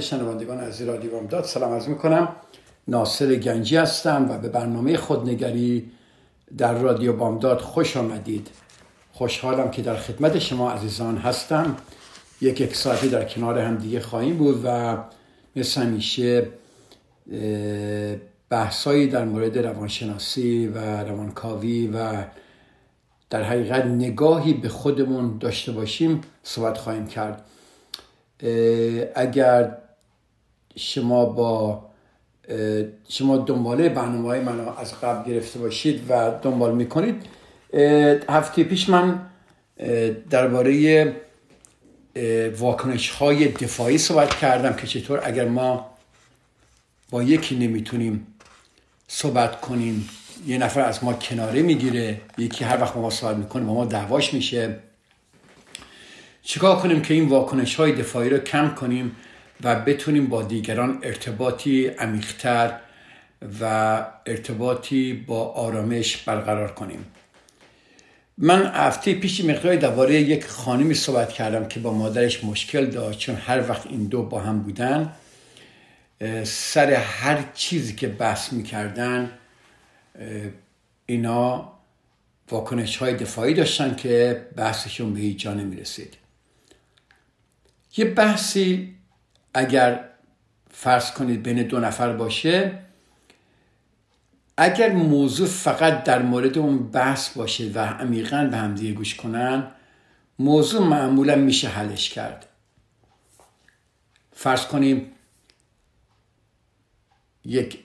شنوندگان از رادیو بامداد. سلام عرض می‌کنم. ناصر گنجی هستم و به برنامه خودنگری در رادیو بامداد خوش آمدید. خوشحالم که در خدمت شما عزیزان هستم. یک یک ساعتی در کنار هم دیگه خواهیم بود و مثل همیشه بحثایی در مورد روانشناسی و روانکاوی و در حقیقت نگاهی به خودمون داشته باشیم صحبت خواهیم کرد. اگر شما با شما دنباله برنامه های من از قبل گرفته باشید و دنبال می‌کنید. هفته پیش من درباره واکنش های دفاعی صحبت کردم که چطور اگر ما با یکی نمی‌تونیم صحبت کنیم یه نفر از ما کناره می‌گیره یکی هر وقت ما صحبت می‌کنه با ما دعواش میشه. چیکار کنیم که این واکنش های دفاعی رو کم کنیم؟ و بتونیم با دیگران ارتباطی عمیقتر و ارتباطی با آرامش برقرار کنیم. من هفته پیش مقدار درباره یک خانمی صحبت کردم که با مادرش مشکل داشت چون هر وقت این دو با هم بودن سر هر چیزی که بحث می‌کردن اینا واکنش های دفاعی داشتن که بحثشون به هیچ جا نمی‌رسید. یه بحثی اگر فرض کنید بین دو نفر باشه اگر موضوع فقط در مورد اون بحث باشه و عمیقا به همدیگه گوش کنن موضوع معمولا میشه حلش کرد. فرض کنیم یک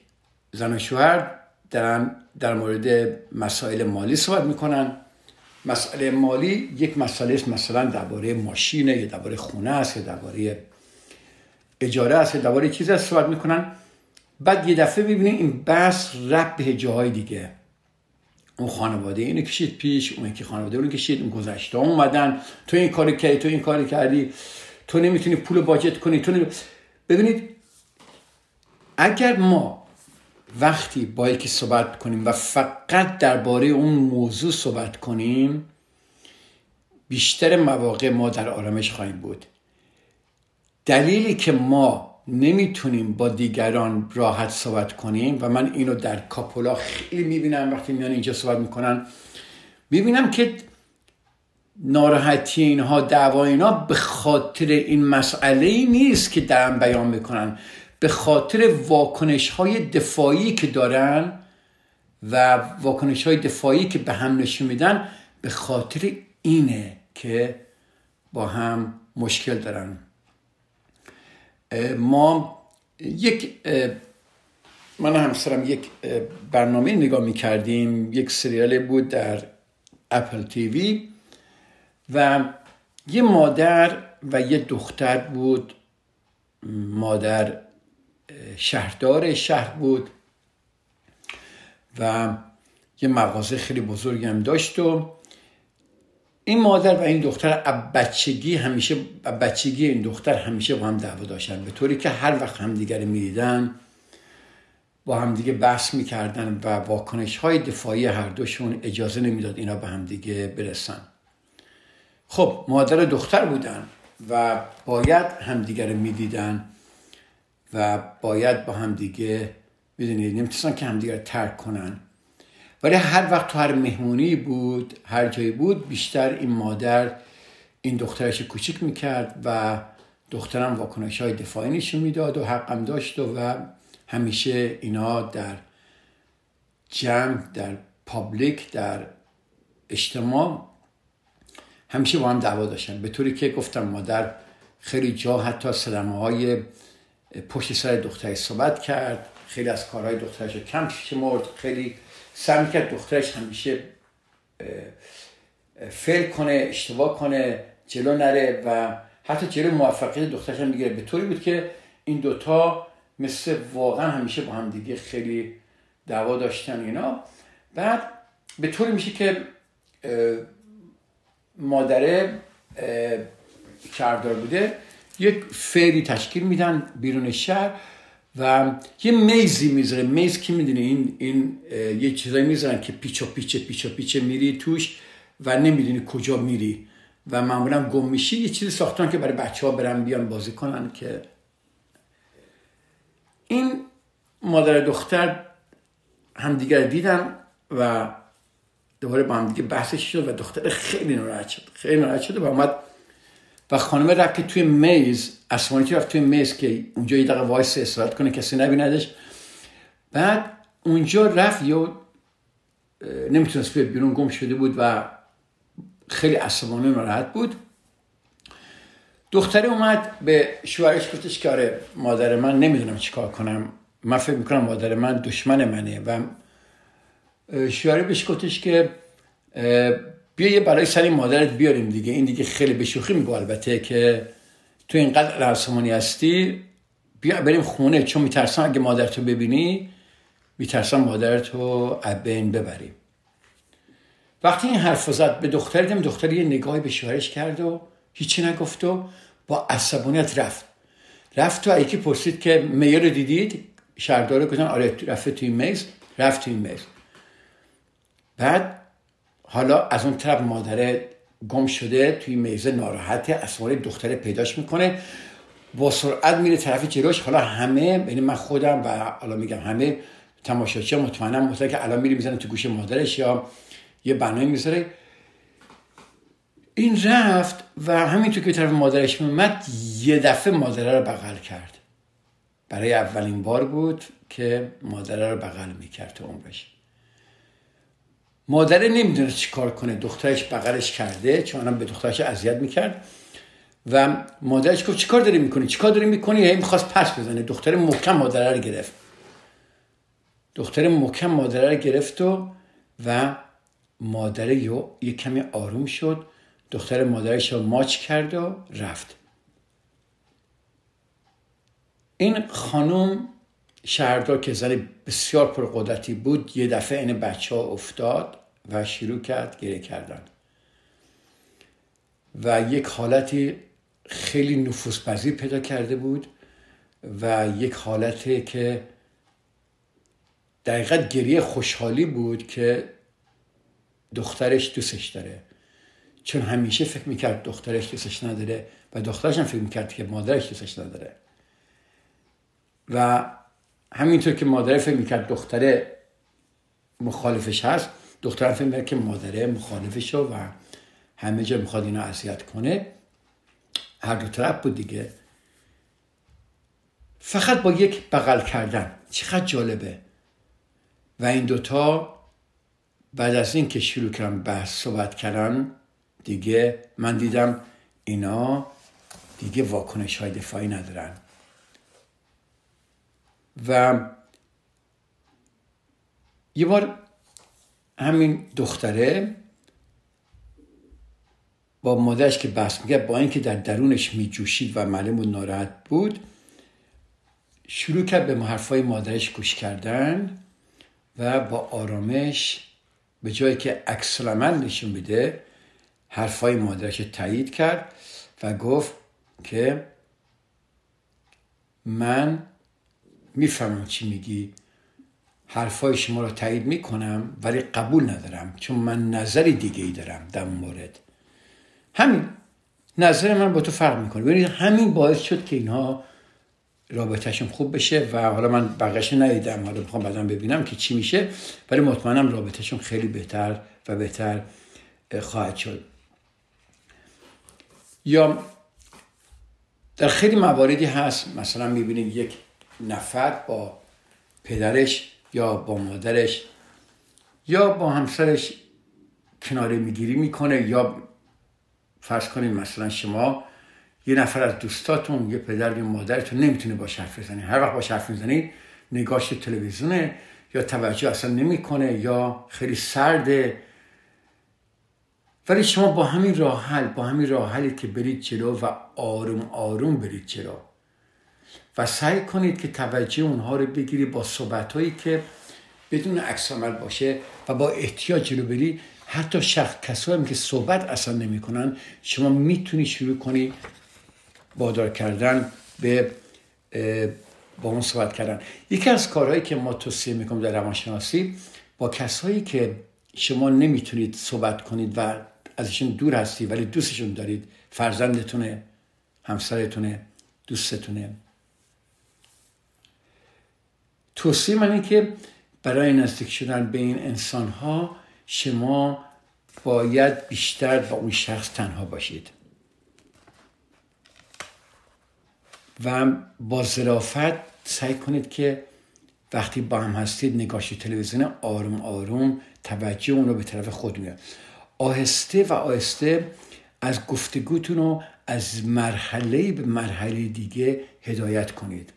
زن و شوهر دارن در مورد مسائل مالی صحبت می‌کنن. مسئله مالی یک مسئله است مثلا درباره ماشینه یا درباره خونه است یا درباره اجاره است درباره چیز است صحبت می‌کنن. بعد یه دفعه ببینید این بحث رب به جاهای دیگه. اون خانواده اینو کشید پیش اون که خانواده اونو کشید اون گذشته اومدن. تو این کاری کردی تو این کاری کردی. تو نمی‌تونی پول باجت کنی تو نمی... ببینید اگر ما وقتی با یکی صحبت کنیم و فقط درباره اون موضوع صحبت کنیم بیشتر مواقع ما در آرامش خواهیم بود. دلیلی که ما نمی‌تونیم با دیگران راحت صحبت کنیم و من اینو در کاپولا خیلی می‌بینم وقتی میان اینجا صحبت می‌کنن می‌بینم که ناراحتی اینها دعوا اینا به خاطر این مسئله ای نیست که دارن بیان می‌کنن. به خاطر واکنش های دفاعی که دارن و واکنش های دفاعی که به هم نشون میدن به خاطر اینه که با هم مشکل دارن. ما یک من همسرم یک برنامه نگاه می‌کردیم یک سریال بود در اپل تیوی و یه مادر و یه دختر بود. مادر شهردار شهر بود و یه مغازه خیلی بزرگی هم داشت و این مادر و این دختر بچگی همیشه بچگی این دختر همیشه با هم دعوا داشتن. به طوری که هر وقت همدیگر می‌دیدن با همدیگه بحث می‌کردن و واکنش های دفاعی هر دوشون اجازه نمی‌داد اینا به همدیگه برسن. خب مادر دختر بودن و باید همدیگر می‌دیدن و باید با هم دیگه می‌دونید نمی‌تونستن که همدیگر ترک کنن. ولی هر وقت تو هر مهمونی بود هر جایی بود بیشتر این مادر این دخترش کوچیک می‌کرد و دخترم واکنش های دفاعی نشون می‌داد و حقم داشت و, همیشه اینا در جمع در پابلیک در اجتماع همیشه با هم دعوا داشتن. به طوری که گفتم مادر خیلی جا حتی صدمه های پشت سر دخترش صحبت کرد خیلی از کارهای دخترش کم شمرد خیلی سعی کرد دخترش همیشه فیل کنه اشتباه کنه جلو نره و حتی جلو موفقیت دخترش هم می‌گیره. به طوری بود که این دوتا مثل واقعا همیشه با هم دیگه خیلی دعوا داشتن اینا. بعد به طوری میشه که مادره کردار بوده یک فری تشکیل میدن بیرون شهر. و یه میزی می‌ذاره. میز که می‌دونه؟ این این یه چیزایی می‌ذارن که پیچ و پیچه پیچ و پیچه میری توش و نمی‌دونی کجا میری. و معمولا گم میشی. یه چیزی ساختن که برای بچه ها برن بیان بازی کنن که این مادر دختر همدیگر دیدن و دوباره با هم دیگه بحثش شد و دختر خیلی ناراحت شد. خیلی ناراحت شد و اومد و خانم رفت که توی میز اسمانی رفت توی میز که اونجا یه دقیقه وایس استراحت کنه کسی نبیندش بعد اونجا رفت یا نمی‌تونست بیرون گم شده بود و خیلی عصبانی ناراحت بود. دختره اومد به شوهرش گفتش که آره مادر من نمی‌دونم چیکار کنم. من فکر می‌کنم مادر من دشمن منه و شوهره بهش که بیا یه برای سری مادرت بیاریم دیگه. این دیگه خیلی به شوخی میگو البته که تو اینقدر رسمانی هستی بیا بریم خونه. چون میترسم اگه مادرتو ببینی میترسم مادرتو بین ببریم وقتی این حرف زد به دختر دیدم دختر یه نگاهی به شوهرش کرد و هیچی نگفت و با عصبانیت رفت. رفت تو یکی پرسید که میه رو دیدید؟ شهردار گفتن آره رفت توی میز. رفت توی میز. بعد حالا از اون طرف مادره گم شده توی میزه ناراحت اسوار دختره پیداش می‌کنه. با سرعت میره طرف جلوش. حالا همه یعنی من خودم و حالا میگم همه تماشاچی مطمئنم مثلا که الان میره می‌زنه تو گوش مادرش یا یه بنایی می‌ذاره. این رفت و همینطور که طرف مادرش میومد یه دفعه مادره رو بغل کرد. برای اولین بار بود که مادره رو بغل می‌کرد تو عمرش. مادره نمی‌دونه چی کار کنه. دخترش بغلش کرده چون به دخترش اذیت می‌کرد. و مادرش گفت چیکار داری می‌کنی؟ چیکار داری می‌کنی؟ هی می‌خواست پس بزنه. دختر محکم مادره رو گرفت. دختر محکم مادره رو گرفت و و مادره یو یه کمی آروم شد. دختر مادرش رو ماچ کرد و رفت. این خانم شهردار که زن بسیار پرقدرتی بود یه دفعه این بچه ها افتاد و شروع کرد گریه کردن. و یک حالتی خیلی نفوس پیدا کرده بود و یک حالتی که دقیقا گریه خوشحالی بود که دخترش دوستش داره. چون همیشه فکر می‌کرد دخترش دوستش نداره و دخترش هم فکر می‌کرد که مادرش دوستش نداره. و همینطور که مادره فکر می‌کرد دختره مخالفش هست دختر فکر می‌کرد که مادره مخالفش و همه جا می‌خواد اینو اذیت کنه. هر دو طرف بود دیگه. فقط با یک بغل کردن. چقدر جالبه. و این دوتا بعد از این که شروع کردم بحث صحبت کردن دیگه من دیدم اینا دیگه واکنش های دفاعی ندارن. و یه بار همین دختره با مادرش که بحث می‌کرد با اینکه در درونش میجوشید و معلوم و ناراحت بود شروع کرد به حرفای مادرش گوش کردن و با آرامش به جایی که عکس نشون میده حرفای مادرش تایید کرد و گفت که من می‌فهمم چی میگی. حرفای شما رو تایید می‌کنم ولی قبول ندارم چون من نظری دیگه ای دارم در مورد. همین نظر من با تو فرق می‌کنه. ببینید همین باعث شد که اینها رابطهشون خوب بشه و حالا من بقیش ندیدم. حالا می‌خوام بعدا ببینم که چی میشه ولی مطمئنم رابطهشون خیلی بهتر و بهتر خواهد شد. یا در خیلی مواردی هست مثلا می‌بینید یک نفر با پدرش یا با مادرش یا با همسرش کناره می‌گیری می‌کنه یا فرض کنید مثلا شما یه نفر از دوستاتون یه پدر یا مادرتون نمی‌تونه با حرف بزنی هر وقت با حرف می‌زنید نگاش تلویزیونه یا توجه اصلا نمی‌کنه یا خیلی سرده. ولی شما با همین راه حل با همین راه حلی که برید جلو و آروم آروم برید جلو. و سعی کنید که توجه اونها رو بگیری با صحبت هایی که بدون عکس عمل باشه و با احتیاج جلو بری. حتی شخص کسایی که صحبت اصلا نمی‌کنن شما می‌تونی شروع کنی بادار کردن به با اون صحبت کردن. یکی از کارهایی که ما توصیه می‌کنم در روانشناسی با کسایی که شما نمی‌تونید صحبت کنید و ازشون دور هستی ولی دوستشون دارید فرزندتونه همسرتونه دوستتونه توصیه من که برای نزدیک شدن به این انسان ها شما باید بیشتر با اون شخص تنها باشید. و با ظرافت سعی کنید که وقتی با هم هستید نگاهش تلویزیون آروم آروم توجه اون رو به طرف خود میاد آهسته و آهسته از گفتگوتون رو از مرحله به مرحله دیگه هدایت کنید.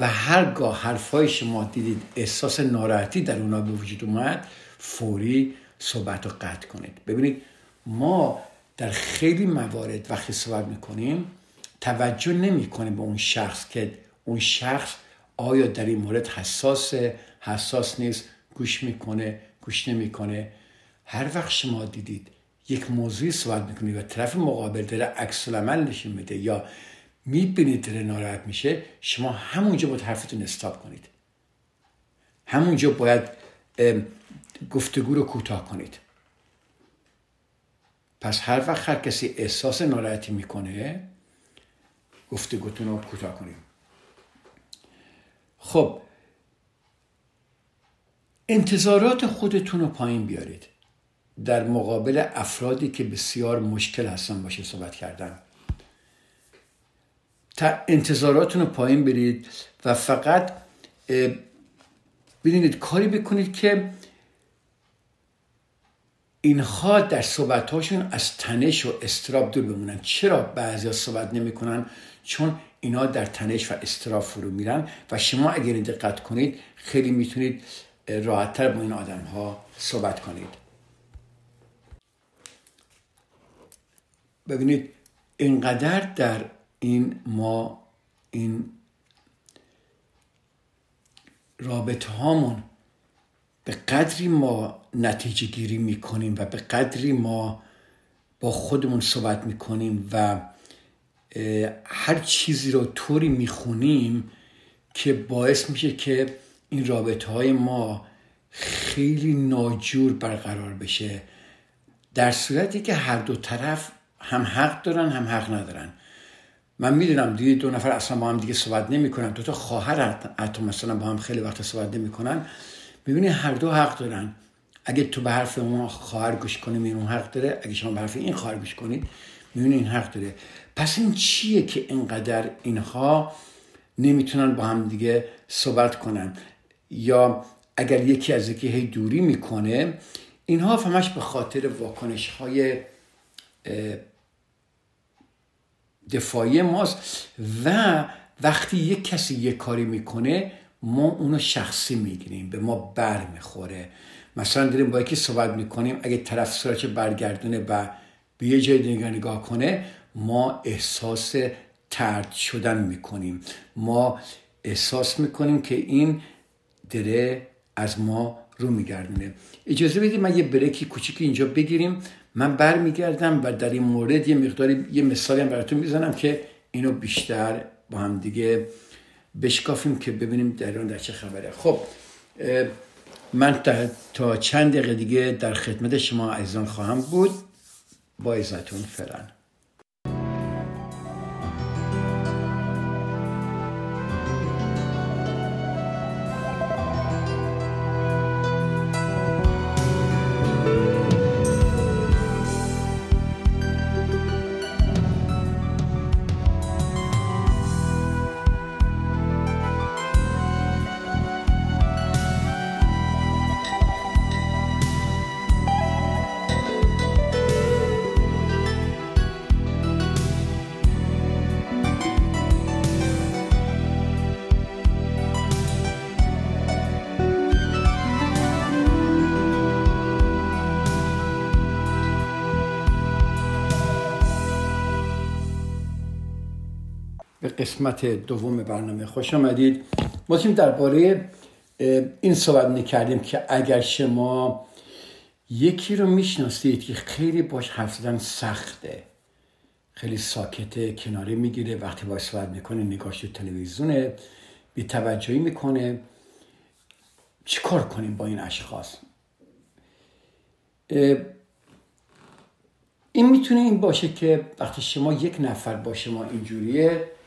و هرگاه حرفای شما دیدید احساس ناراحتی در اونا به وجود اومد فوری صحبت رو قطع کنید. ببینید ما در خیلی موارد وقتی صحبت می‌کنیم توجه نمی‌کنیم به اون شخص که اون شخص آیا در این مورد حساس حساس نیست گوش می‌کنه گوش نمی‌کنه. هر وقت شما دیدید یک موضوعی صحبت می‌کنید و طرف مقابل داره عکس العمل نشون میده یا می‌بینید داره ناراحت میشه شما همونجا باید حرفتون استاب کنید. همونجا باید گفتگو رو کوتاه کنید. پس هر وقت هر کسی احساس ناراحتی می‌کنه گفتگوتون رو کوتاه کنید. خب انتظارات خودتون رو پایین بیارید. در مقابل افرادی که بسیار مشکل هستن باشه صحبت کردن. انتظاراتون رو پایین برید و فقط ببینید کاری بکنید که اینها در صحبتهاشون از تنش و استراب دور بمونن. چرا بعضی صحبت نمی‌کنن؟ چون اینا در تنش و استراب فرو میرن و شما اگر دقت کنید خیلی می‌تونید راحتتر با این آدم ها صحبت کنید. ببینید اینقدر در این ما این رابطه هامون به قدری ما نتیجه گیری می‌کنیم و به قدری ما با خودمون صحبت می‌کنیم و هر چیزی رو طوری می‌خونیم که باعث میشه که این رابطه های ما خیلی ناجور برقرار بشه. در صورتی که هر دو طرف هم حق دارن هم حق ندارن. من می‌دونم دیگه دو نفر اصلا با هم دیگه صحبت نمی‌کنن. دو تا خواهر حتی مثلا با هم خیلی وقت صحبت نمی‌کنن. می‌بینی هر دو حق دارن. اگه تو به حرف اون خواهر گوش کنی اون حق داره. اگه شما به حرف این خواهر گوش کنید می‌بینی این حق داره. پس این چیه که اینقدر اینها نمی‌تونن با هم دیگه صحبت کنن؟ یا اگر یکی از یکی هی دوری می‌کنه اینها فهمش به خاطر واکنش های دفاعی ماست و وقتی یک کسی یک کاری می‌کنه ما اونو شخصی می‌گیریم به ما بر می‌خوره. مثلا داریم با یکی صحبت می‌کنیم اگه طرف سرچ برگردونه و به یه جای دیگه نگاه کنه ما احساس ترد شدن می‌کنیم. ما احساس می‌کنیم که این دره از ما رو میگردونه. اجازه بدید من یه بریکی کوچیکی اینجا بگیریم. من برمیگردم و در این مورد یه مقداری یه مثالی هم براتون می‌زنم که اینو بیشتر با هم دیگه بشکافیم که ببینیم در اون در چه خبره. خب من تا چند دقیقه دیگه در خدمت شما عزیزان خواهم بود. با ازتون فعلا. قسمت دوم برنامه خوش آمدید. ما در درباره این صحبت می‌کردیم که اگر شما یکی رو می‌شناسید که خیلی باش حرف زدن سخته خیلی ساکته کناره می‌گیره وقتی باش صحبت می‌کنه نگاهش تلویزیونه بی توجهی می‌کنه چیکار کنیم با این اشخاص؟ این می‌تونه این باشه که وقتی شما یک نفر با شما اینجوریه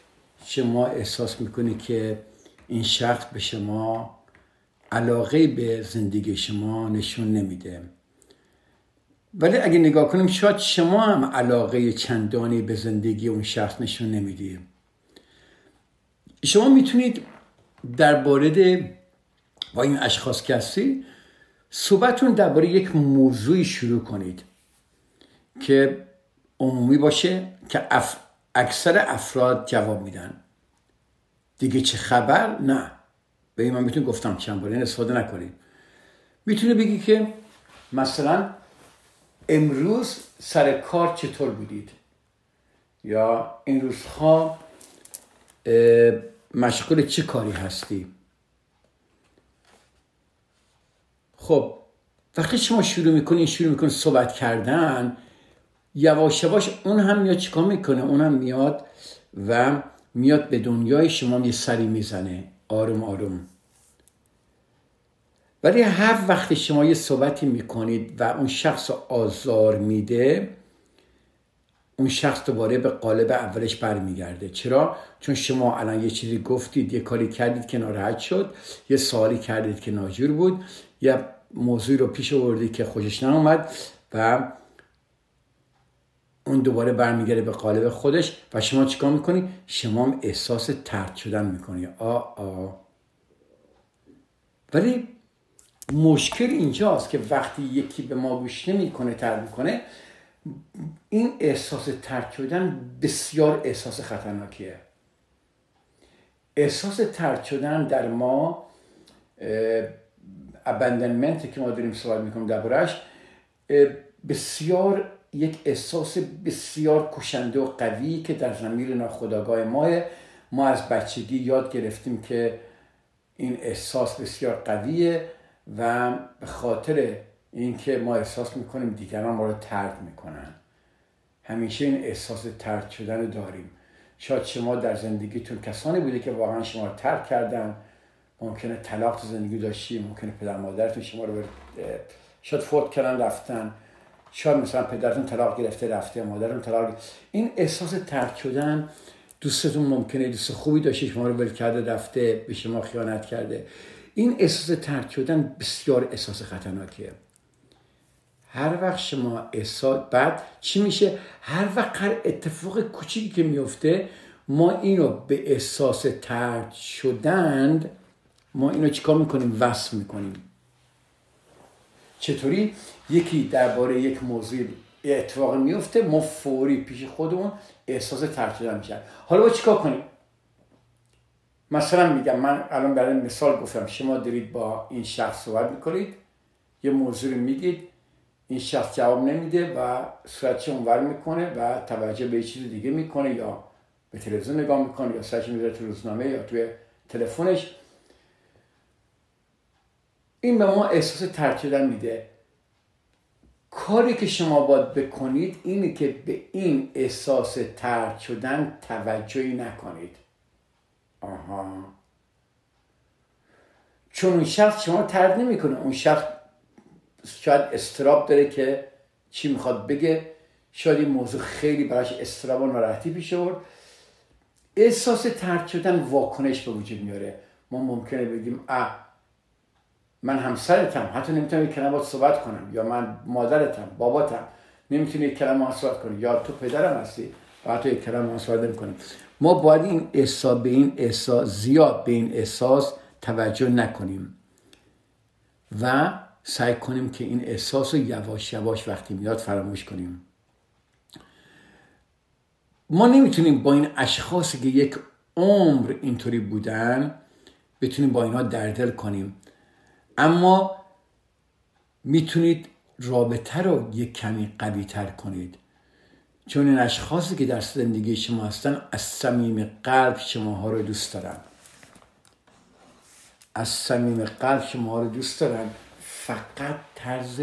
شما احساس می‌کنید که این شخص به شما علاقه به زندگی شما نشون نمیده. ولی اگه نگاه کنیم شاید شما هم علاقه چندانی به زندگی اون شخص نشون نمی‌دید شما می‌تونید در با این اشخاص کسی صحبتون درباره یک موضوعی شروع کنید که عمومی باشه که اکثر افراد جواب میدن. دیگه چه خبر؟ نه. به من می‌تونی گفتم چند بار این استفاده نکنید می‌تونه بگی که مثلا امروز سر کار چطور بودید؟ یا این روزها مشغول چه کاری هستی؟ خب وقتی شما شروع می‌کنی شروع می‌کنی صحبت کردن یواش یواش اون هم میاد چیکار می‌کنه؟ اون هم میاد و میاد به دنیای شما یه سری می‌زنه. آروم آروم. ولی هر وقت شما یه صحبتی می‌کنید و اون شخص آزار میده اون شخص دوباره به قالب اولش برمیگرده. چرا؟ چون شما الان یه چیزی گفتید یه کاری کردید که ناراحت شد یه سوالی کردید که ناجور بود یه موضوعی رو پیش آوردید که خوشش نیومد و اون دوباره برمیگرده به قالب خودش و شما چیکار می‌کنی؟ شما هم احساس ترد شدن می‌کنی. آ آ. ولی مشکل اینجاست که وقتی یکی به ما گوش نمی‌کنه ترد می‌کنه این احساس ترد شدن بسیار احساس خطرناکیه. احساس ترد شدن در ما ابندنمنت که ما داریم صحبت می‌کنیم دربارهش بسیار یک احساس بسیار کشنده و قوی که در زمیر ناخداگاه ماه ما از بچگی یاد گرفتیم که این احساس بسیار قویه و به خاطر اینکه ما احساس می‌کنیم دیگران ما رو ترد می‌کنن. همیشه این احساس ترد شدن داریم. شاید شما در زندگیتون کسانی بوده که واقعا شما رو ترد کردن. ممکنه طلاق تو زندگی داشتی ممکنه پدر مادرتون شما رو شاید فوت کردن رفتن. شاید مثلا پدرتون طلاق گرفته رفته مادرتون طلاق این احساس ترک شدن دوستتون ممکنه دوست خوبی داشته شما رو ول کرده رفته به شما خیانت کرده. این احساس ترک شدن بسیار احساس خطرناکیه. هر وقت شما احساس بعد چی میشه؟ هر وقت هر اتفاق کوچیکی که میفته ما اینو به احساس ترک شدن ما اینو چیکار می‌کنیم؟ وصل می‌کنیم. چطوری؟ یکی درباره یک موضوع اتفاق میفته ما فوری پیش خودمون احساس شدن میشن حالا با چیکار کنیم؟ مثلا میگم من الان برای مثال گفتم شما دارید با این شخص صحبت می‌کنید یه موضوع میگید این شخص جواب نمیده و صورتش اونور می‌کنه و توجه به چیز دیگه می‌کنه یا به تلویزیون نگاه می‌کنه یا سرش می‌ذاره تو روزنامه یا توی تلفنش. این به ما احساس ترک شدن میده. کاری که شما باید بکنید اینه که به این احساس ترک شدن توجهی نکنید. آها. چون اون شخص شما ترد نمی‌کنه. اون شخص شاید استراب داره که چی می‌خواد بگه. شاید این موضوع خیلی براش استراب و ناراحتی پیش آورد. احساس ترد شدن واکنش به وجود میاره. ما ممکنه بگیم اه من همسرتم حتی نمی‌تونم یک کلمه صحبت کنم یا من مادرتم باباتم نمی‌تونی یک کلمه صحبت کنی. یا تو پدرم هستی و حتی یک کلمه صحبت نمی‌کنیم ما باید این احساس به این احساس زیاد به این احساس توجه نکنیم و سعی کنیم که این احساس رو یواش یواش وقتی میاد فراموش کنیم. ما نمی‌تونیم با این اشخاصی که یک عمر اینطوری بودن بتونیم با اینها دردل کنیم. اما می‌تونید رابطه رو یک کمی قوی تر کنید. چون این اشخاصی که در زندگی شما هستن از صمیم قلب شماها رو دوست دارن. از صمیم قلب شما رو دوست دارن فقط طرز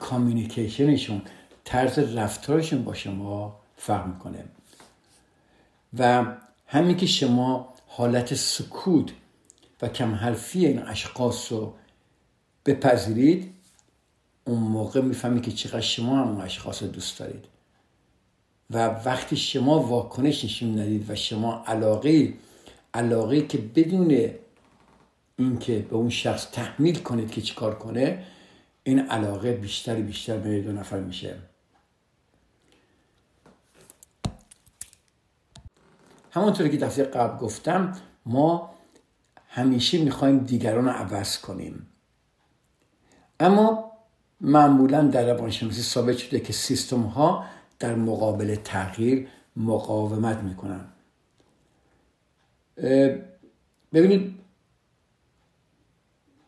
کامیونیکیشنشون طرز رفتارشون با شما فرق می‌کنه. و همین که شما حالت سکوت و کم حرفی این اشخاص رو بپذیرید اون موقع می‌فهمی که چقدر شما هم اون اشخاص دوست دارید. و وقتی شما واکنش نشون ندید و شما علاقه علاقه که بدون اینکه به اون شخص تحمیل کنید که چیکار کنه این علاقه بیشتر بیشتر به دو نفر میشه. همونطوری که دفعه قبل گفتم ما همیشه می‌خوایم دیگران رو عوض کنیم. اما معمولا در روانشناسی ثابت شده که سیستم ها در مقابل تغییر مقاومت می‌کنن ببینید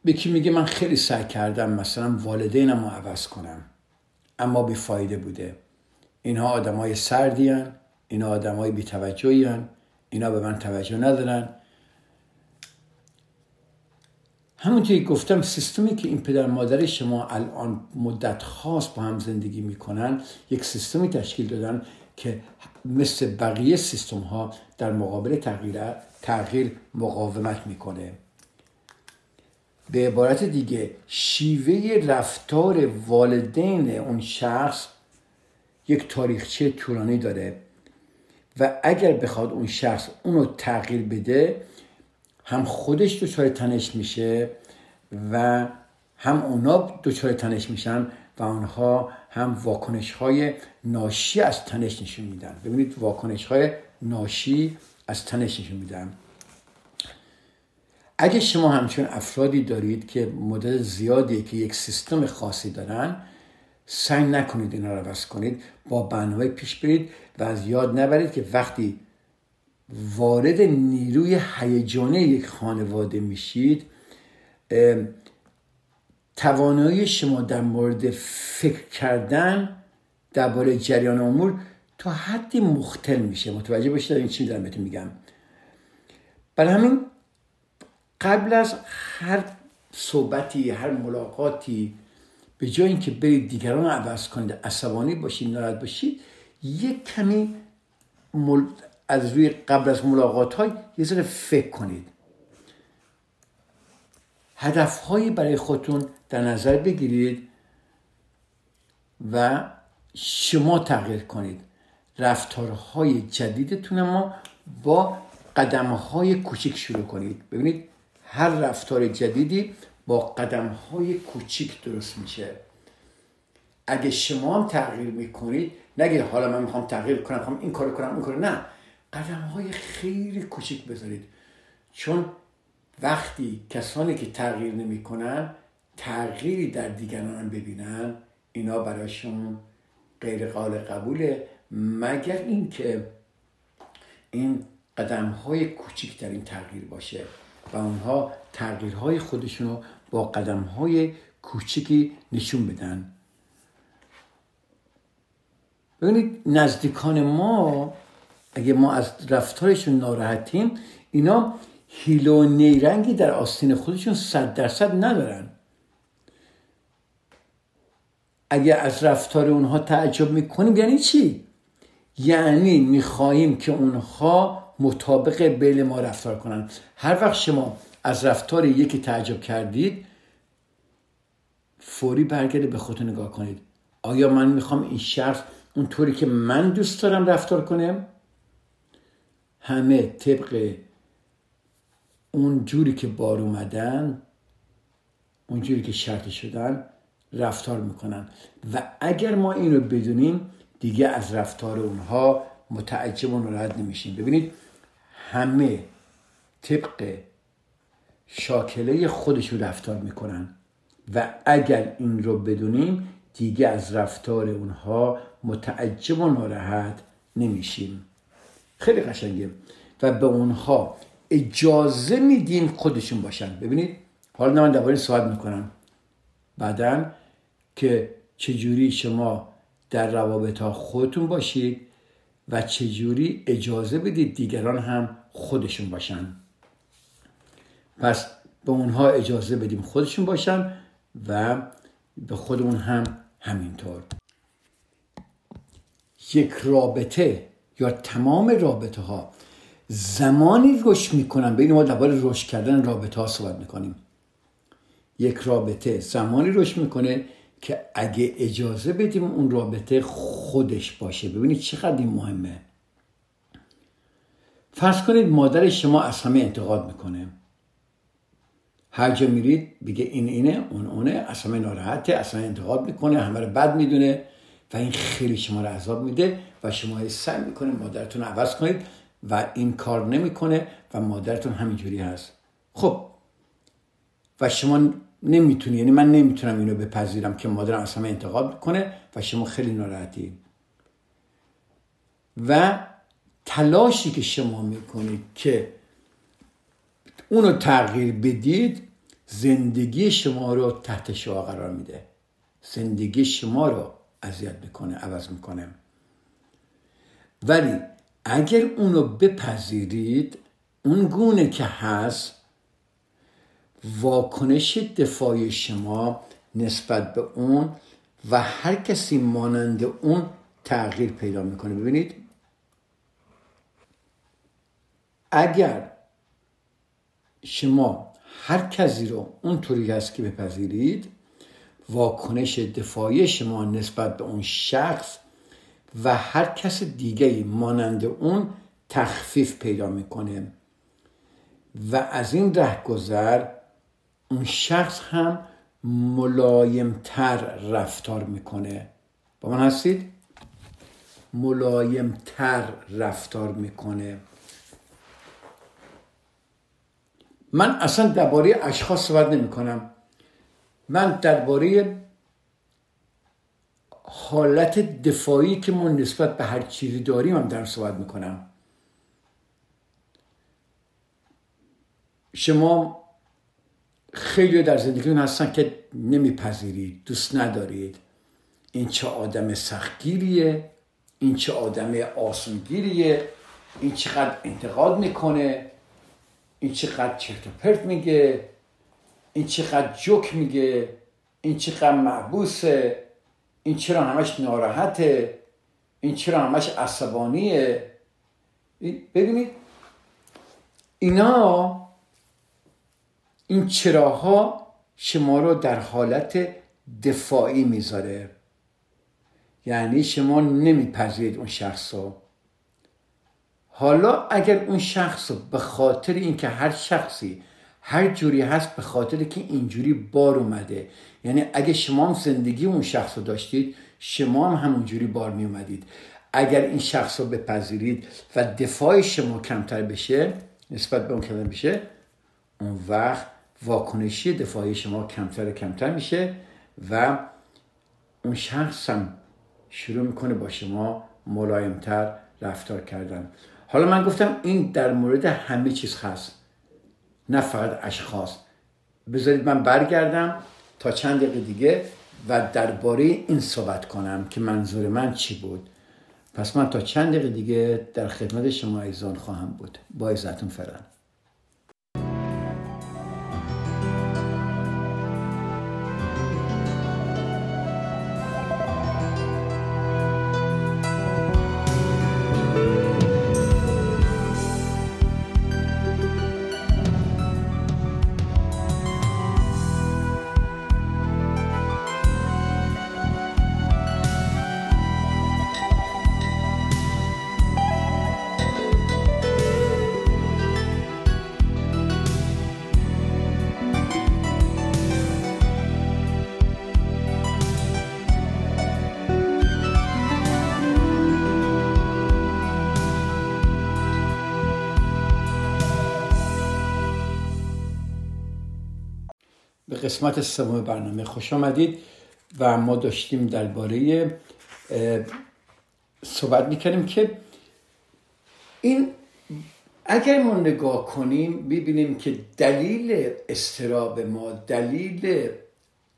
یکی میگه من خیلی سعی کردم مثلا والدینم رو عوض کنم اما بیفایده بوده اینها آدم های سردی هن. اینا آدم های بیتوجهی هن. اینا به من توجه ندارن همونطوری گفتم سیستمی که این پدر مادر شما الان مدت خاص با هم زندگی می‌کنن یک سیستمی تشکیل دادن که مثل بقیه سیستم ها در مقابل تغییر تغییر مقاومت می‌کنه. به عبارت دیگه شیوه رفتار والدین اون شخص یک تاریخچه طولانی داره و اگر بخواد اون شخص اونو تغییر بده هم خودش دچار تنش میشه و هم اونا دچار تنش میشن و آنها هم واکنش های ناشی از تنش نشون میدن. ببینید واکنش های ناشی از تنش نشون میدن. اگه شما همچون افرادی دارید که مدت زیادی که یک سیستم خاصی دارن سعی نکنید اینا رو عوض کنید با برنامه پیش برید و از یاد نبرید که وقتی وارد نیروی هیجانی یک خانواده میشید توانایی شما در مورد فکر کردن درباره جریان امور تا حدی مختل میشه. متوجه باشید این چی دارم بهتون میگم. برای همین قبل از هر صحبتی هر ملاقاتی به جای اینکه برید دیگران رو عوض کنید عصبانی باشید ناراحت باشید یک کمی از روی قبل از ملاقات های یه ذره فکر کنید. هدف برای خودتون در نظر بگیرید و شما تغییر کنید. رفتارهای جدیدتون ما با قدم های کوچیک شروع کنید. ببینید هر رفتار جدیدی با قدم های کوچیک درست میشه. اگه شما هم تغییر می‌کنید نگه حالا من می‌خوام تغییر کنم می‌خوام این کار کنم این کار نه. قدم های خیلی کوچیک بذارید. چون وقتی کسانی که تغییر نمی‌کنن تغییری در دیگران ببینن اینا براشون غیر قابل قبوله. مگر اینکه این قدم های این تغییر باشه و اونها تغییرهای خودشون رو با قدم های کوچکی نشون بدن؟ ببینید نزدیکان ما اگه ما از رفتارشون ناراحتیم اینا هیل و نیرنگی در آستین خودشون صد درصد ندارن. اگه از رفتار اونها تعجب می‌کنیم یعنی چی؟ یعنی می‌خواهیم که اونها مطابق بیل ما رفتار کنن. هر وقت شما از رفتار یکی تعجب کردید فوری برگرده به خودتون نگاه کنید. آیا من می‌خوام این شخص اونطوری که من دوست دارم رفتار کنم؟ همه طبق اون جوری که بار اومدن اون جوری که شرط شدن رفتار می‌کنن. و اگر ما اینو بدونیم دیگه از رفتار اونها متعجب و ناراحت نمیشیم. ببینید همه طبق شاکله خودشون رفتار می‌کنن. و اگر این رو بدونیم دیگه از رفتار اونها متعجب و ناراحت نمیشیم. خیلی قشنگه. و به اونها اجازه میدیم خودشون باشن. ببینید حالا من درباره صحبت می‌کنم. بعدا که چجوری شما در روابط ها خودتون باشید و چجوری اجازه بدید دیگران هم خودشون باشن. پس به اونها اجازه بدیم خودشون باشن و به خودمون هم همینطور. یک رابطه یا تمام رابطه ها زمانی رشد می‌کنن بین ما درباره رشد کردن رابطه ها صحبت می‌کنیم. یک رابطه زمانی رشد می‌کنه که اگه اجازه بدیم اون رابطه خودش باشه. ببینید چقدر این مهمه. فرض کنید مادر شما از همه انتقاد می‌کنه. هر جا میرید بگه این اینه اون اونه از همه ناراحته از همه انتقاد می‌کنه همه رو بد می‌دونه و این خیلی شما رو عذاب میده. و شما سعی می‌کنه مادرتون رو عوض کنید و این کار نمی‌کنه و مادرتون همینجوری هست. خب. و شما نمی‌تونی یعنی من نمی‌تونم اینو بپذیرم که مادرم از همه انتقاد کنه و شما خیلی ناراحتی. و تلاشی که شما می‌کنید که اونو تغییر بدید زندگی شما رو تحت شعا قرار میده. زندگی شما رو اذیت می‌کنه عوض می‌کنه. ولی اگر اونو بپذیرید اون گونه که هست واکنش دفاعی شما نسبت به اون و هر کسی مانند اون تغییر پیدا می‌کنه. ببینید. اگر شما هر کسی رو اونطوری هست که بپذیرید واکنش دفاعی شما نسبت به اون شخص و هر کس دیگه مانند اون تخفیف پیدا می‌کنه. و از این گذر اون شخص هم ملایمتر رفتار می‌کنه. با من هستید؟ ملایمتر رفتار می‌کنه. من اصلا درباره اشخاص صحبت نمی کنم من درباره حالت دفاعی که ما نسبت به هر چیزی داریم هم در صحبت می‌کنم. شما خیلی در زندگیتون هستن که نمیپذیرید دوست ندارید. این چه آدم سختگیریه این چه آدم آسونگیریه این چقدر انتقاد می‌کنه این چقدر چرت و پرت میگه این چقدر جوک میگه این چقدر معبوسه. این چرا همش ناراحته؟ این چرا همش عصبانیه؟ ببینید اینا این چراها شما رو در حالت دفاعی می‌ذاره. یعنی شما نمیپذیرید اون شخص رو حالا اگر اون شخص رو به خاطر اینکه هر شخصی هر جوری هست به خاطر که اینجوری بار اومده. یعنی اگه شما هم زندگی اون شخص رو داشتید شما هم همونجوری بار می اومدید. اگر این شخص رو بپذیرید و دفاع شما کمتر بشه نسبت به اون کمتر بشه اون وقت واکنشی دفاعی شما کمتر کمتر میشه و اون شخص هم شروع می‌کنه با شما ملایمتر رفتار کردن. حالا من گفتم این در مورد همه چیز هست. نه فقط اشخاص. بذارید من برگردم تا چند دقیقه دیگه و درباره این صحبت کنم که منظور من چی بود. پس من تا چند دقیقه دیگه در خدمت شما ایزان خواهم بود. با عزتون فعلا. قسمت سوم برنامه خوش آمدید و ما داشتیم درباره صحبت می‌کنیم که این اگر ما نگاه کنیم ببینیم که دلیل استراب ما دلیل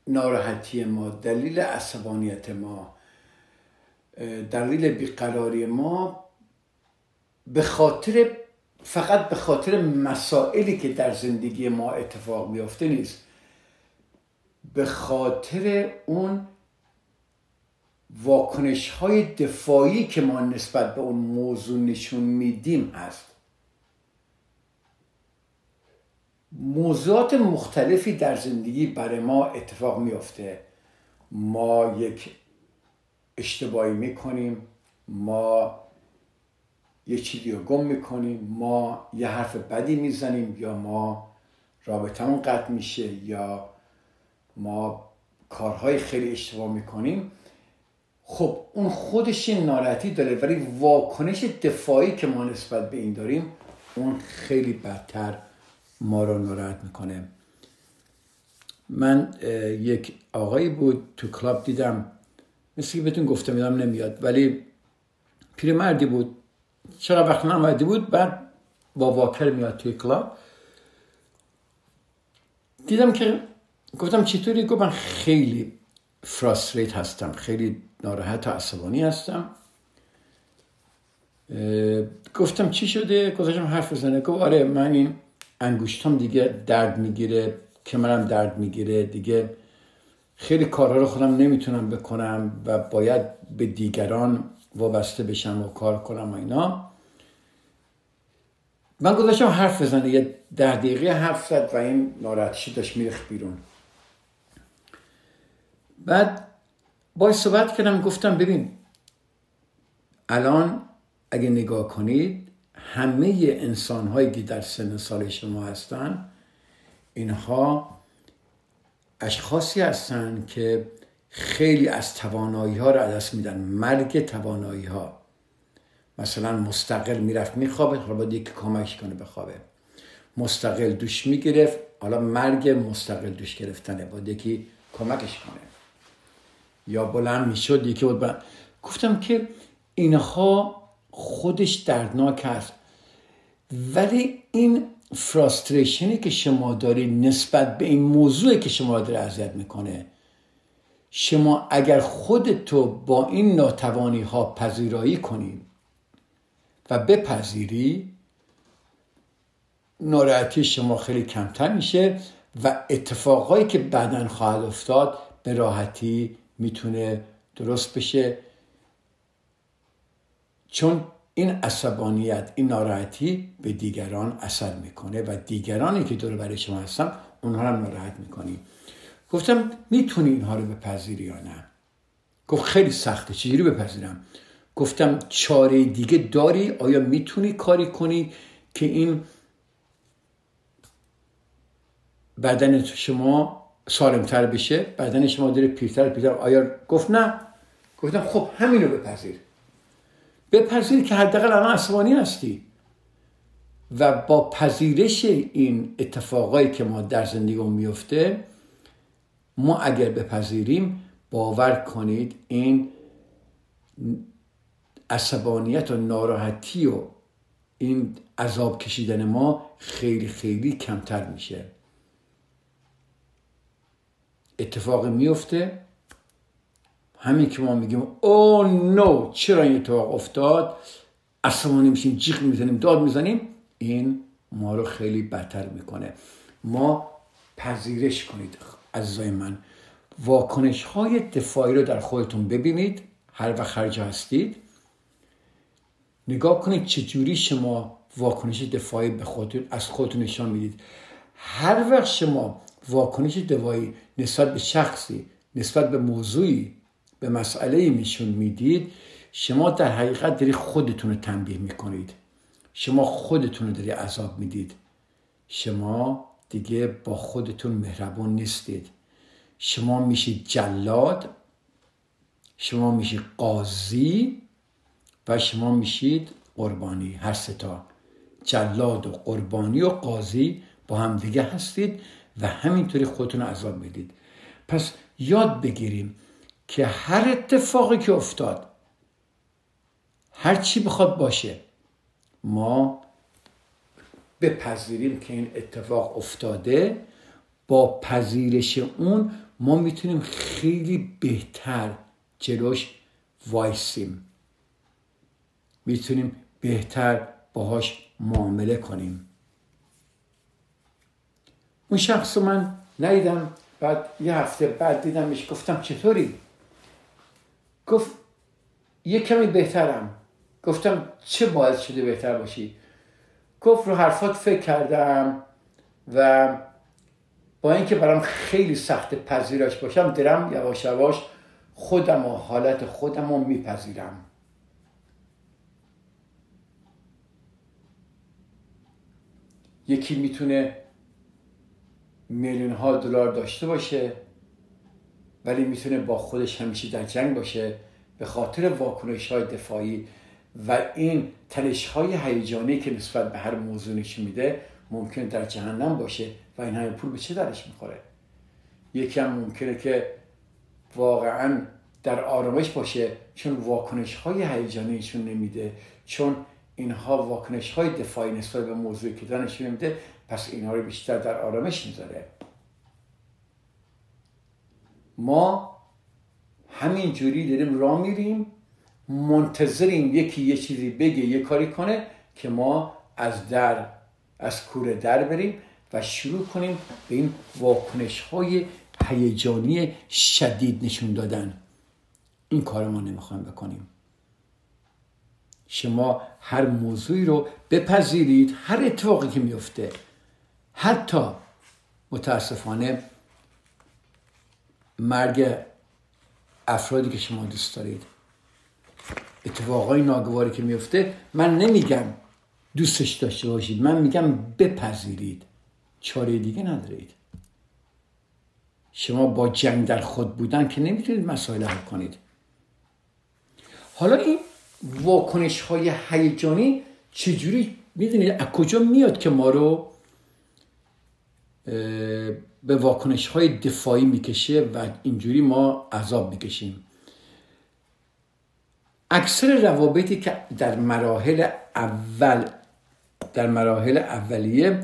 ناراحتی ما دلیل عصبانیت ما دلیل بیقراری ما به خاطر فقط به خاطر مسائلی که در زندگی ما اتفاق میافته نیست. به خاطر اون واکنش های دفاعی که ما نسبت به اون موضوع نشون میدیم هست. موضوعات مختلفی در زندگی برای ما اتفاق میافته. ما یک اشتباهی می‌کنیم ما یه چیزی رو گم می‌کنیم ما یه حرف بدی می‌زنیم یا ما رابطمون قطع میشه یا ما کارهای خیلی اشتباه می‌کنیم. خب اون خودش ناراحتی داره ولی واکنش دفاعی که ما نسبت به این داریم اون خیلی بدتر ما رو ناراحت می‌کنه. من یک آقایی بود تو کلاب دیدم مثل که بهتون گفته میدم نمیاد ولی پیرمردی بود. چرا وقت من بود؟ بعد با واکر میاد توی کلاب. دیدم که گفتم چطوری؟ گفت من خیلی فراستریت هستم خیلی ناراحت و عصبانی هستم. گفتم چی شده؟ گذاشتم حرف بزنه. گفت آره من این انگوشتم دیگه درد می‌گیره کمرم درد می‌گیره دیگه. خیلی کارها رو خودم نمی‌تونم بکنم و باید به دیگران وابسته بشم و کار کنم و اینا. من گذاشتم حرف بزنه یه ده دقیقه حرف زد و این ناراحتشی داشت میرخ بیرون. بعد باید صحبت کردم گفتم ببین الان اگه نگاه کنید همه انسان هایی که در سن سال شما هستن اینها اشخاصی هستن که خیلی از توانایی ها رو دست میدن مرگ توانایی ها مثلا مستقل می‌رفت میخوابه حالا باید یکی کمکش کنه بخوابه. مستقل دوش می‌گرفت حالا مرگ مستقل دوش گرفتنه باید یکی کمکش کنه. یا بلند می‌شد یکی بود گفتم که اینها خودش دردناک است ولی این فراستریشنی که شما داری نسبت به این موضوعی که شما داره اذیت می‌کنه شما اگر خودتو با این ناتوانی ها پذیرایی کنی و بپذیری ناراحتی شما خیلی کمتر میشه و اتفاقهایی که بعدا خواهد افتاد به راحتی می‌تونه درست بشه. چون این عصبانیت این ناراحتی به دیگران اثر می‌کنه و دیگرانی که دور برای شما هستن اونها رو ناراحت می‌کنی گفتم می‌تونی اینها رو بپذیری یا نه؟ گفت خیلی سخته چجوری بپذیرم؟ گفتم چاره دیگه داری؟ آیا می‌تونی کاری کنی که این بدن شما سالمتر بشه بدن شما داره پیرتر پیرتر. آیا گفت نه. گفتم خب همینو بپذیر. بپذیر که حداقل الان عصبانی هستی. و با پذیرش این اتفاقایی که ما در زندگی میفته ما اگر بپذیریم باور کنید این عصبانیت و ناراحتی و این عذاب کشیدن ما خیلی خیلی کمتر میشه. اتفاق میفته. همین که ما میگیم او نو چرا این اتفاق افتاد؟ عصبانی میشیم جیغ می‌زنیم داد می‌زنیم. این ما رو خیلی بدتر می‌کنه. ما پذیرش کنید عزیزای من. واکنش های دفاعی رو در خودتون ببینید. هر وقت خرج هستید. نگاه کنید چجوری شما واکنش دفاعی به خودتون از خودتون نشان می‌دید. هر وقت شما واکنش دفاعی نسبت به شخصی نسبت به موضوعی به مسئله میشون می‌دید شما در حقیقت داری خودتون رو تنبیه می‌کنید. شما خودتون رو داری عذاب می‌دید. شما دیگه با خودتون مهربان نیستید. شما میشید جلاد شما میشید قاضی و شما میشید قربانی. هر ستا جلاد و قربانی و قاضی با هم دیگه هستید. و همینطوری خودتون عذاب می‌دید. پس یاد بگیریم که هر اتفاقی که افتاد هر چی بخواد باشه ما بپذیریم که این اتفاق افتاده. با پذیرش اون ما می‌تونیم خیلی بهتر جلوش وایسیم. می‌تونیم بهتر باهاش معامله کنیم. اون شخص رو من ندیدم بعد یه هفته بعد دیدمش گفتم چطوری؟ گفت یه کمی بهترم. گفتم چه باعث شده بهتر باشی؟ گفت رو حرفات فکر کردم و با اینکه برام خیلی سخت پذیراش باشم درم یواش یواش خودم و حالت خودم رو میپذیرم. یکی می‌تونه میلیون ها دلار داشته باشه ولی می‌تونه با خودش همیشه در جنگ باشه به خاطر واکنش های دفاعی و این تلش های هیجانی که نسبت به هر موضوع نشون میده ممکن در جهنم باشه و این همه پول به چه درش می‌خوره؟ یکی هم ممکنه که واقعا در آرامش باشه چون واکنش های هیجانیشون نمیده چون اینها واکنش های دفاعی نسبت به موضوعی که دانش نمیده پس اینها رو بیشتر در آرامش می‌ذاره. ما همین جوری داریم راه میریم منتظریم یکی یه چیزی بگه یه کاری کنه که ما از در از کوره در بریم و شروع کنیم به این واکنش های هیجانی شدید نشون دادن. این کار ما نمی‌خوایم بکنیم. شما هر موضوعی رو بپذیرید هر اتفاقی که میفته حتی متاسفانه مرگ افرادی که شما دوست دارید اتفاقای ناگواری که میفته من نمیگم دوستش داشته باشید من میگم بپذیرید. چاره دیگه ندارید. شما با جنگ در خود بودن که نمی‌تونید مسائل حل کنید. حالا این واکنش های هیجانی چجوری می‌دونید از کجا میاد که ما رو به واکنش های دفاعی می‌کشه و اینجوری ما عذاب می‌کشیم. اکثر روابطی که در مراحل اول در مراحل اولیه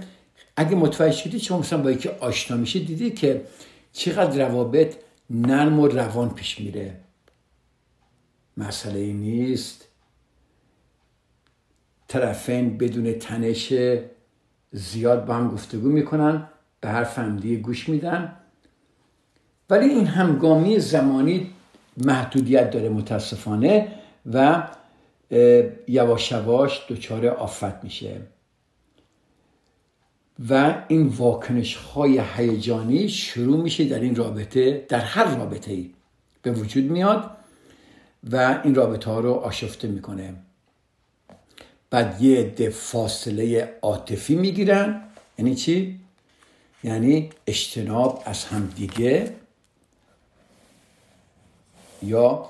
اگه متوجه شدید شما مثلا با یکی آشنا میشه دیدی که چقدر روابط نرم و روان پیش میره. مسئله ای نیست. طرفین بدون تنش زیاد با هم گفتگو می‌کنن. به هر فهمدی گوش میدن. ولی این همگامی زمانی محدودیت داره متاسفانه و یواش یواش دچار آفت میشه. و این واکنش های هیجانی شروع میشه در این رابطه در هر رابطه ای به وجود میاد و این رابطه ها رو آشفته می‌کنه. بعد یه عده فاصله عاطفی می‌گیرن. یعنی چی؟ یعنی اجتناب از همدیگه یا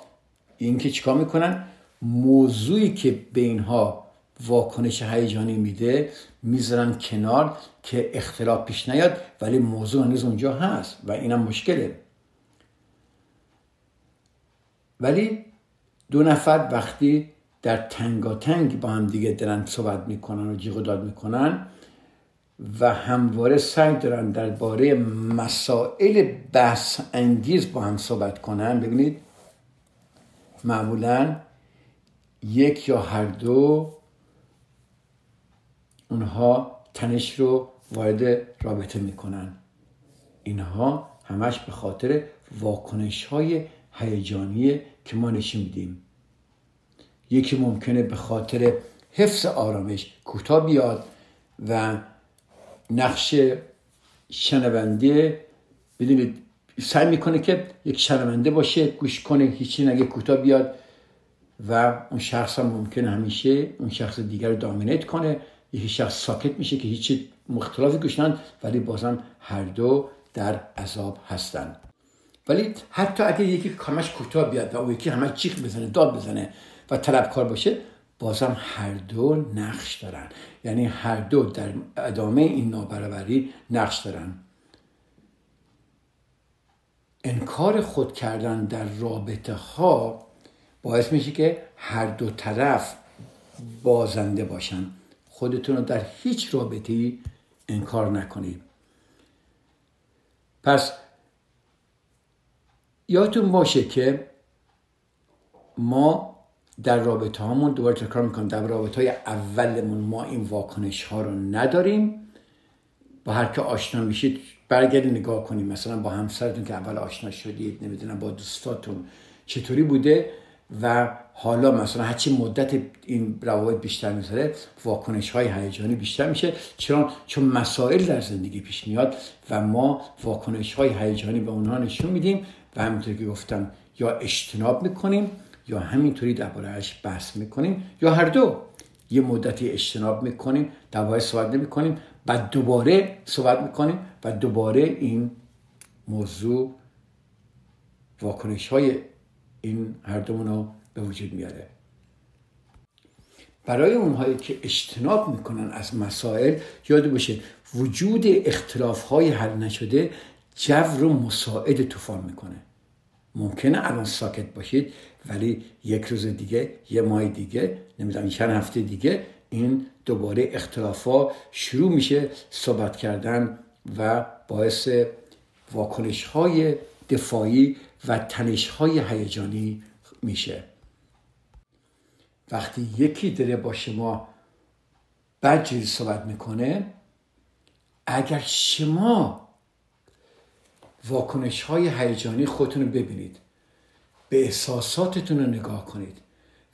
اینکه چیکار می‌کنن؟ موضوعی که به اینها واکنش هیجانی میده می‌ذارن کنار که اختلاف پیش نیاد ولی موضوع هنوز اونجا هست و اینم مشکله. ولی دو نفر وقتی در تنگاتنگ با هم دیگه دارن صحبت می‌کنن و جیغ داد می‌کنن و همواره سعی دارن درباره مسائل بحث انگیز با هم صحبت کنن. ببینید معمولا یک یا هر دو اونها تنش رو وارد رابطه می‌کنن. اینها همش به خاطر واکنش های هیجانی که ما نشون میدیم. یکی ممکنه به خاطر حفظ آرامش کوتاه بیاد و نقش شنونده. بدونید سعی می‌کنه که یک شنونده باشه گوش کنه هیچی نگه کوتاه بیاد و اون شخص هم ممکنه همیشه اون شخص دیگر رو دامینیت کنه. یکی شخص ساکت میشه که هیچی مختلفی گوشنند ولی بازم هر دو در عذاب هستن. ولی حتی اگه یکی کامش کوتاه بیاد و یکی همه چیخ بزنه داد بزنه و طلبکار باشه بازم هر دو نقش دارن. یعنی هر دو در ادامه این نابرابری نقش دارن. انکار خود کردن در رابطه ها باعث میشه که هر دو طرف بازنده باشن. خودتون رو در هیچ رابطه انکار نکنید. پس یادتون باشه که ما در رابطه هامون دوباره تکرار می‌کنم. در رابطه های اولمون ما این واکنش ها رو نداریم. با هر که آشنا میشید برگردی نگاه کنیم. مثلا با همسرتون که اول آشنا شدید نمی‌دونم با دوستاتون چطوری بوده و حالا مثلا هرچی مدت این روابط بیشتر می‌ذاره واکنش های هیجانی بیشتر میشه. چرا؟ چون مسائل در زندگی پیش میاد و ما واکنش های هیجانی به اونها نشون میدیم و همینطور که گفتم یا اجتناب می‌کنیم یا همینطوری دربارهش بحث می‌کنیم یا هر دو یه مدتی اجتناب می‌کنیم درباره صحبت نمی‌کنیم و دوباره صحبت می‌کنیم و دوباره این موضوع واکنش های این هر دومون رو به وجود میاره. برای اونهایی که اجتناب می‌کنن از مسائل یاد باشه وجود اختلاف های حل نشده جو رو مساعد طوفان می‌کنه. ممکنه الان ساکت باشید ولی یک روز دیگه یه ماه دیگه نمی‌دونم چند هفته دیگه این دوباره اختلاف ها شروع میشه صحبت کردن و باعث واکنش های دفاعی و تنش های هیجانی میشه. وقتی یکی داره با شما بدجوری صحبت می‌کنه اگر شما واکنش های هیجانی خودتون رو ببینید به احساساتتون رو نگاه کنید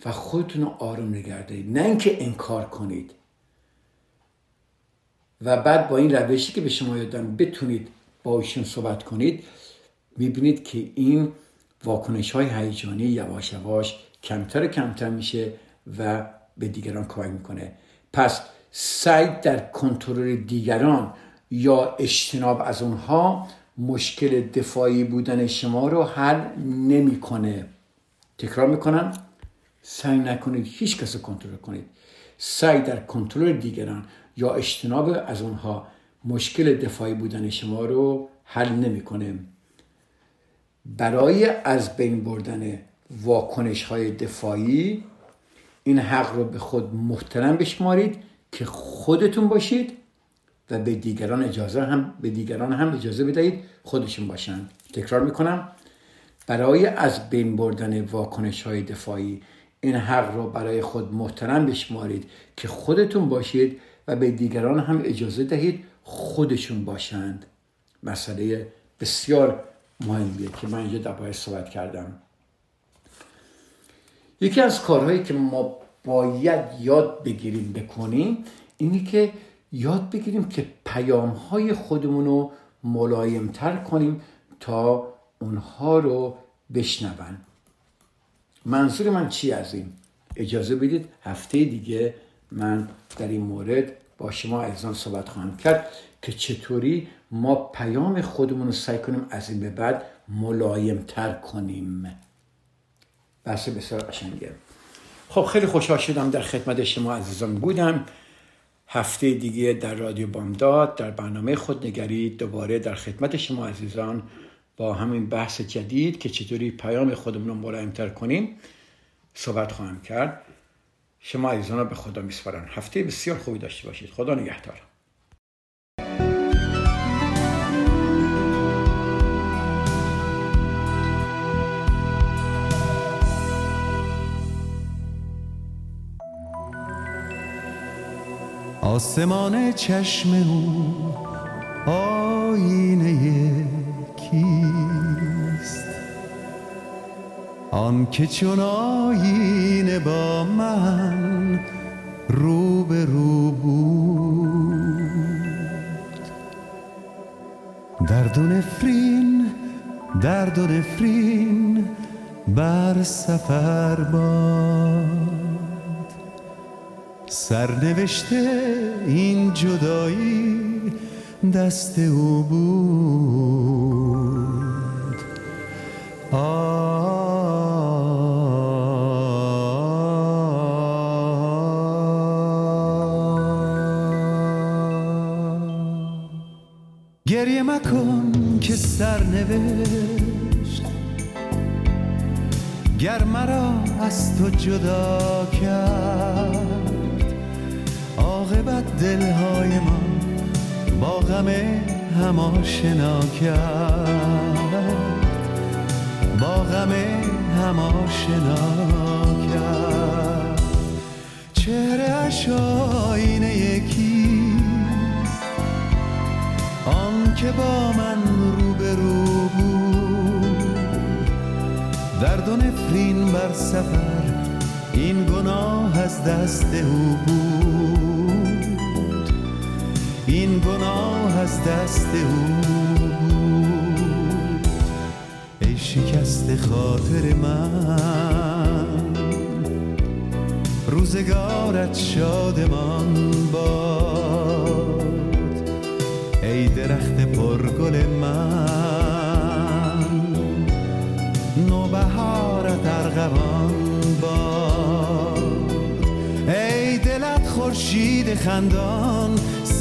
و خودتون رو آروم نگه نه اینکه انکار کنید. و بعد با این روشی که به شما یادم بتونید با ایشون صحبت کنید می‌بینید که این واکنش های هیجانی یواش یواش کمتر کمتر میشه و به دیگران کمک می‌کنه. پس سعی در کنترل دیگران یا اجتناب از اونها مشکل دفاعی بودن شما رو حل نمی‌کنه. تکرار می‌کنم. سعی نکنید هیچ کس کنترل کنید. سعی در کنترل دیگران یا اجتناب از اونها مشکل دفاعی بودن شما رو حل نمی‌کنه. برای از بین بردن واکنش های دفاعی این حق رو به خود محترم بشمارید که خودتون باشید. و به دیگران اجازه هم به دیگران هم اجازه بدهید خودشون باشن. تکرار می‌کنم. برای از بین بردن واکنش های دفاعی این حق رو برای خود محترم بشمارید که خودتون باشید و به دیگران هم اجازه دهید خودشون باشند. مسئله بسیار مهمیه که من اینجا درباره صحبت کردم. یکی از کارهایی که ما باید یاد بگیریم بکنیم اینی که یاد بگیریم که پیام های خودمون رو ملایمتر کنیم تا اونها رو بشنون. منظور من چی از این؟ اجازه بدید هفته دیگه من در این مورد با شما عزیزان صحبت خواهم کرد که چطوری ما پیام خودمون رو سعی کنیم از این به بعد ملایمتر کنیم. بحث بسیار قشنگه. خب خیلی خوشحال شدم در خدمت شما عزیزان بودم. هفته دیگه در رادیو بامداد در برنامه خودنگری دوباره در خدمت شما عزیزان با همین بحث جدید که چطوری پیام خودمون رو ملایمتر کنیم صحبت خواهم کرد. شما عزیزان رو به خدا میسپارم. هفته بسیار خوبی داشته باشید. خدا نگهدار. آسمان چشم او آینه کیست؟ آن که چون آینه با من رو به رو بود. درد و نفرین درد و نفرین بر سفر باد. سرنوشته این جدایی دست او بود. گریه مکن که سرنوشت. گر مرا از تو جدا کرد دلهای ما با غم هم آشنا کرد. با غم هم آشنا کرد. چهرهش آینه یکی. آن که با من روبرو بود. درد و نفرین بر سفر این گناه از دست او بود. از دست او. ای شکست خاطر من. روزگارت شادمان باد. ای درخت پرگل من. نوبهارت ارغوان باد. ای دلت خورشید خندان.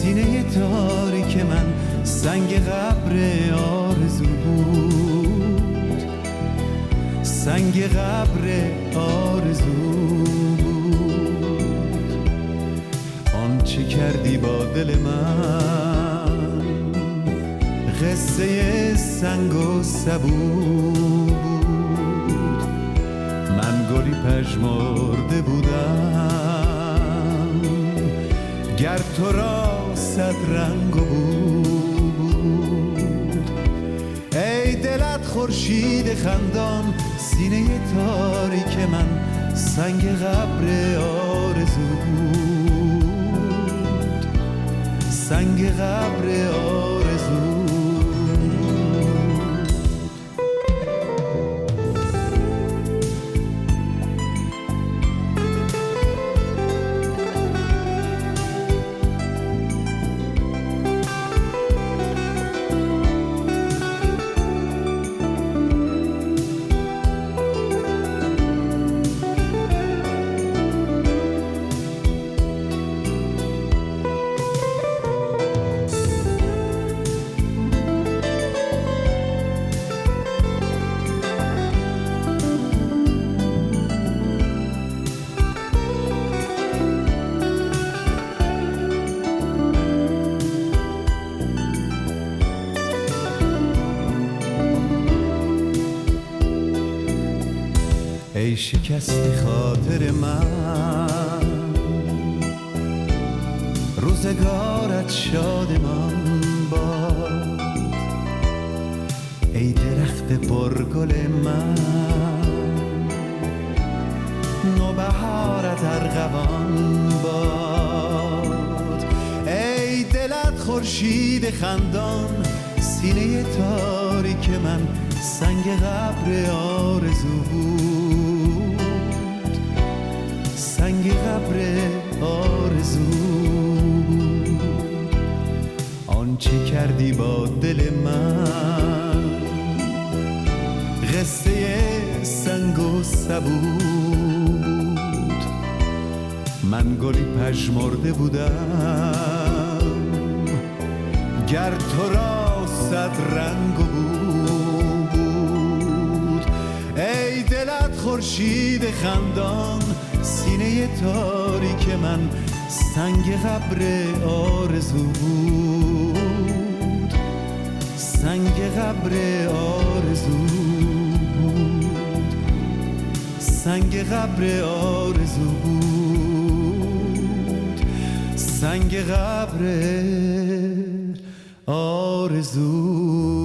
سینه تاریک من سنگ قبر آرزو بود. سنگ قبر آرزو بود. آنچه کردی با دل من؟ قصه سنگ و سبو بود. من گلی پژمرده بودم. گر تو را صد رنگ بود. ای دلت خورشید خندان سینه تاریک من سنگ قبر آرزو بود. سنگ قبر آرزو ای شکست خاطر من. روزگارت شادمان باد. ای درخت پرگل من. نوبهارت ارغوان باد. ای دلت خورشید خندان سینه تاریک من سنگ قبر آرزو بود. قبر آرزو. آنچه کردی با دل من؟ قصه سنگ و سبو بود من گلی پژمرده بودم. گر تو را صد رنگ بود ای دلت خورشید خندان سینه تاریک من سنگ قبر آرزو بود. سنگ قبر آرزو بود. سنگ قبر آرزو بود. سنگ قبر آرزو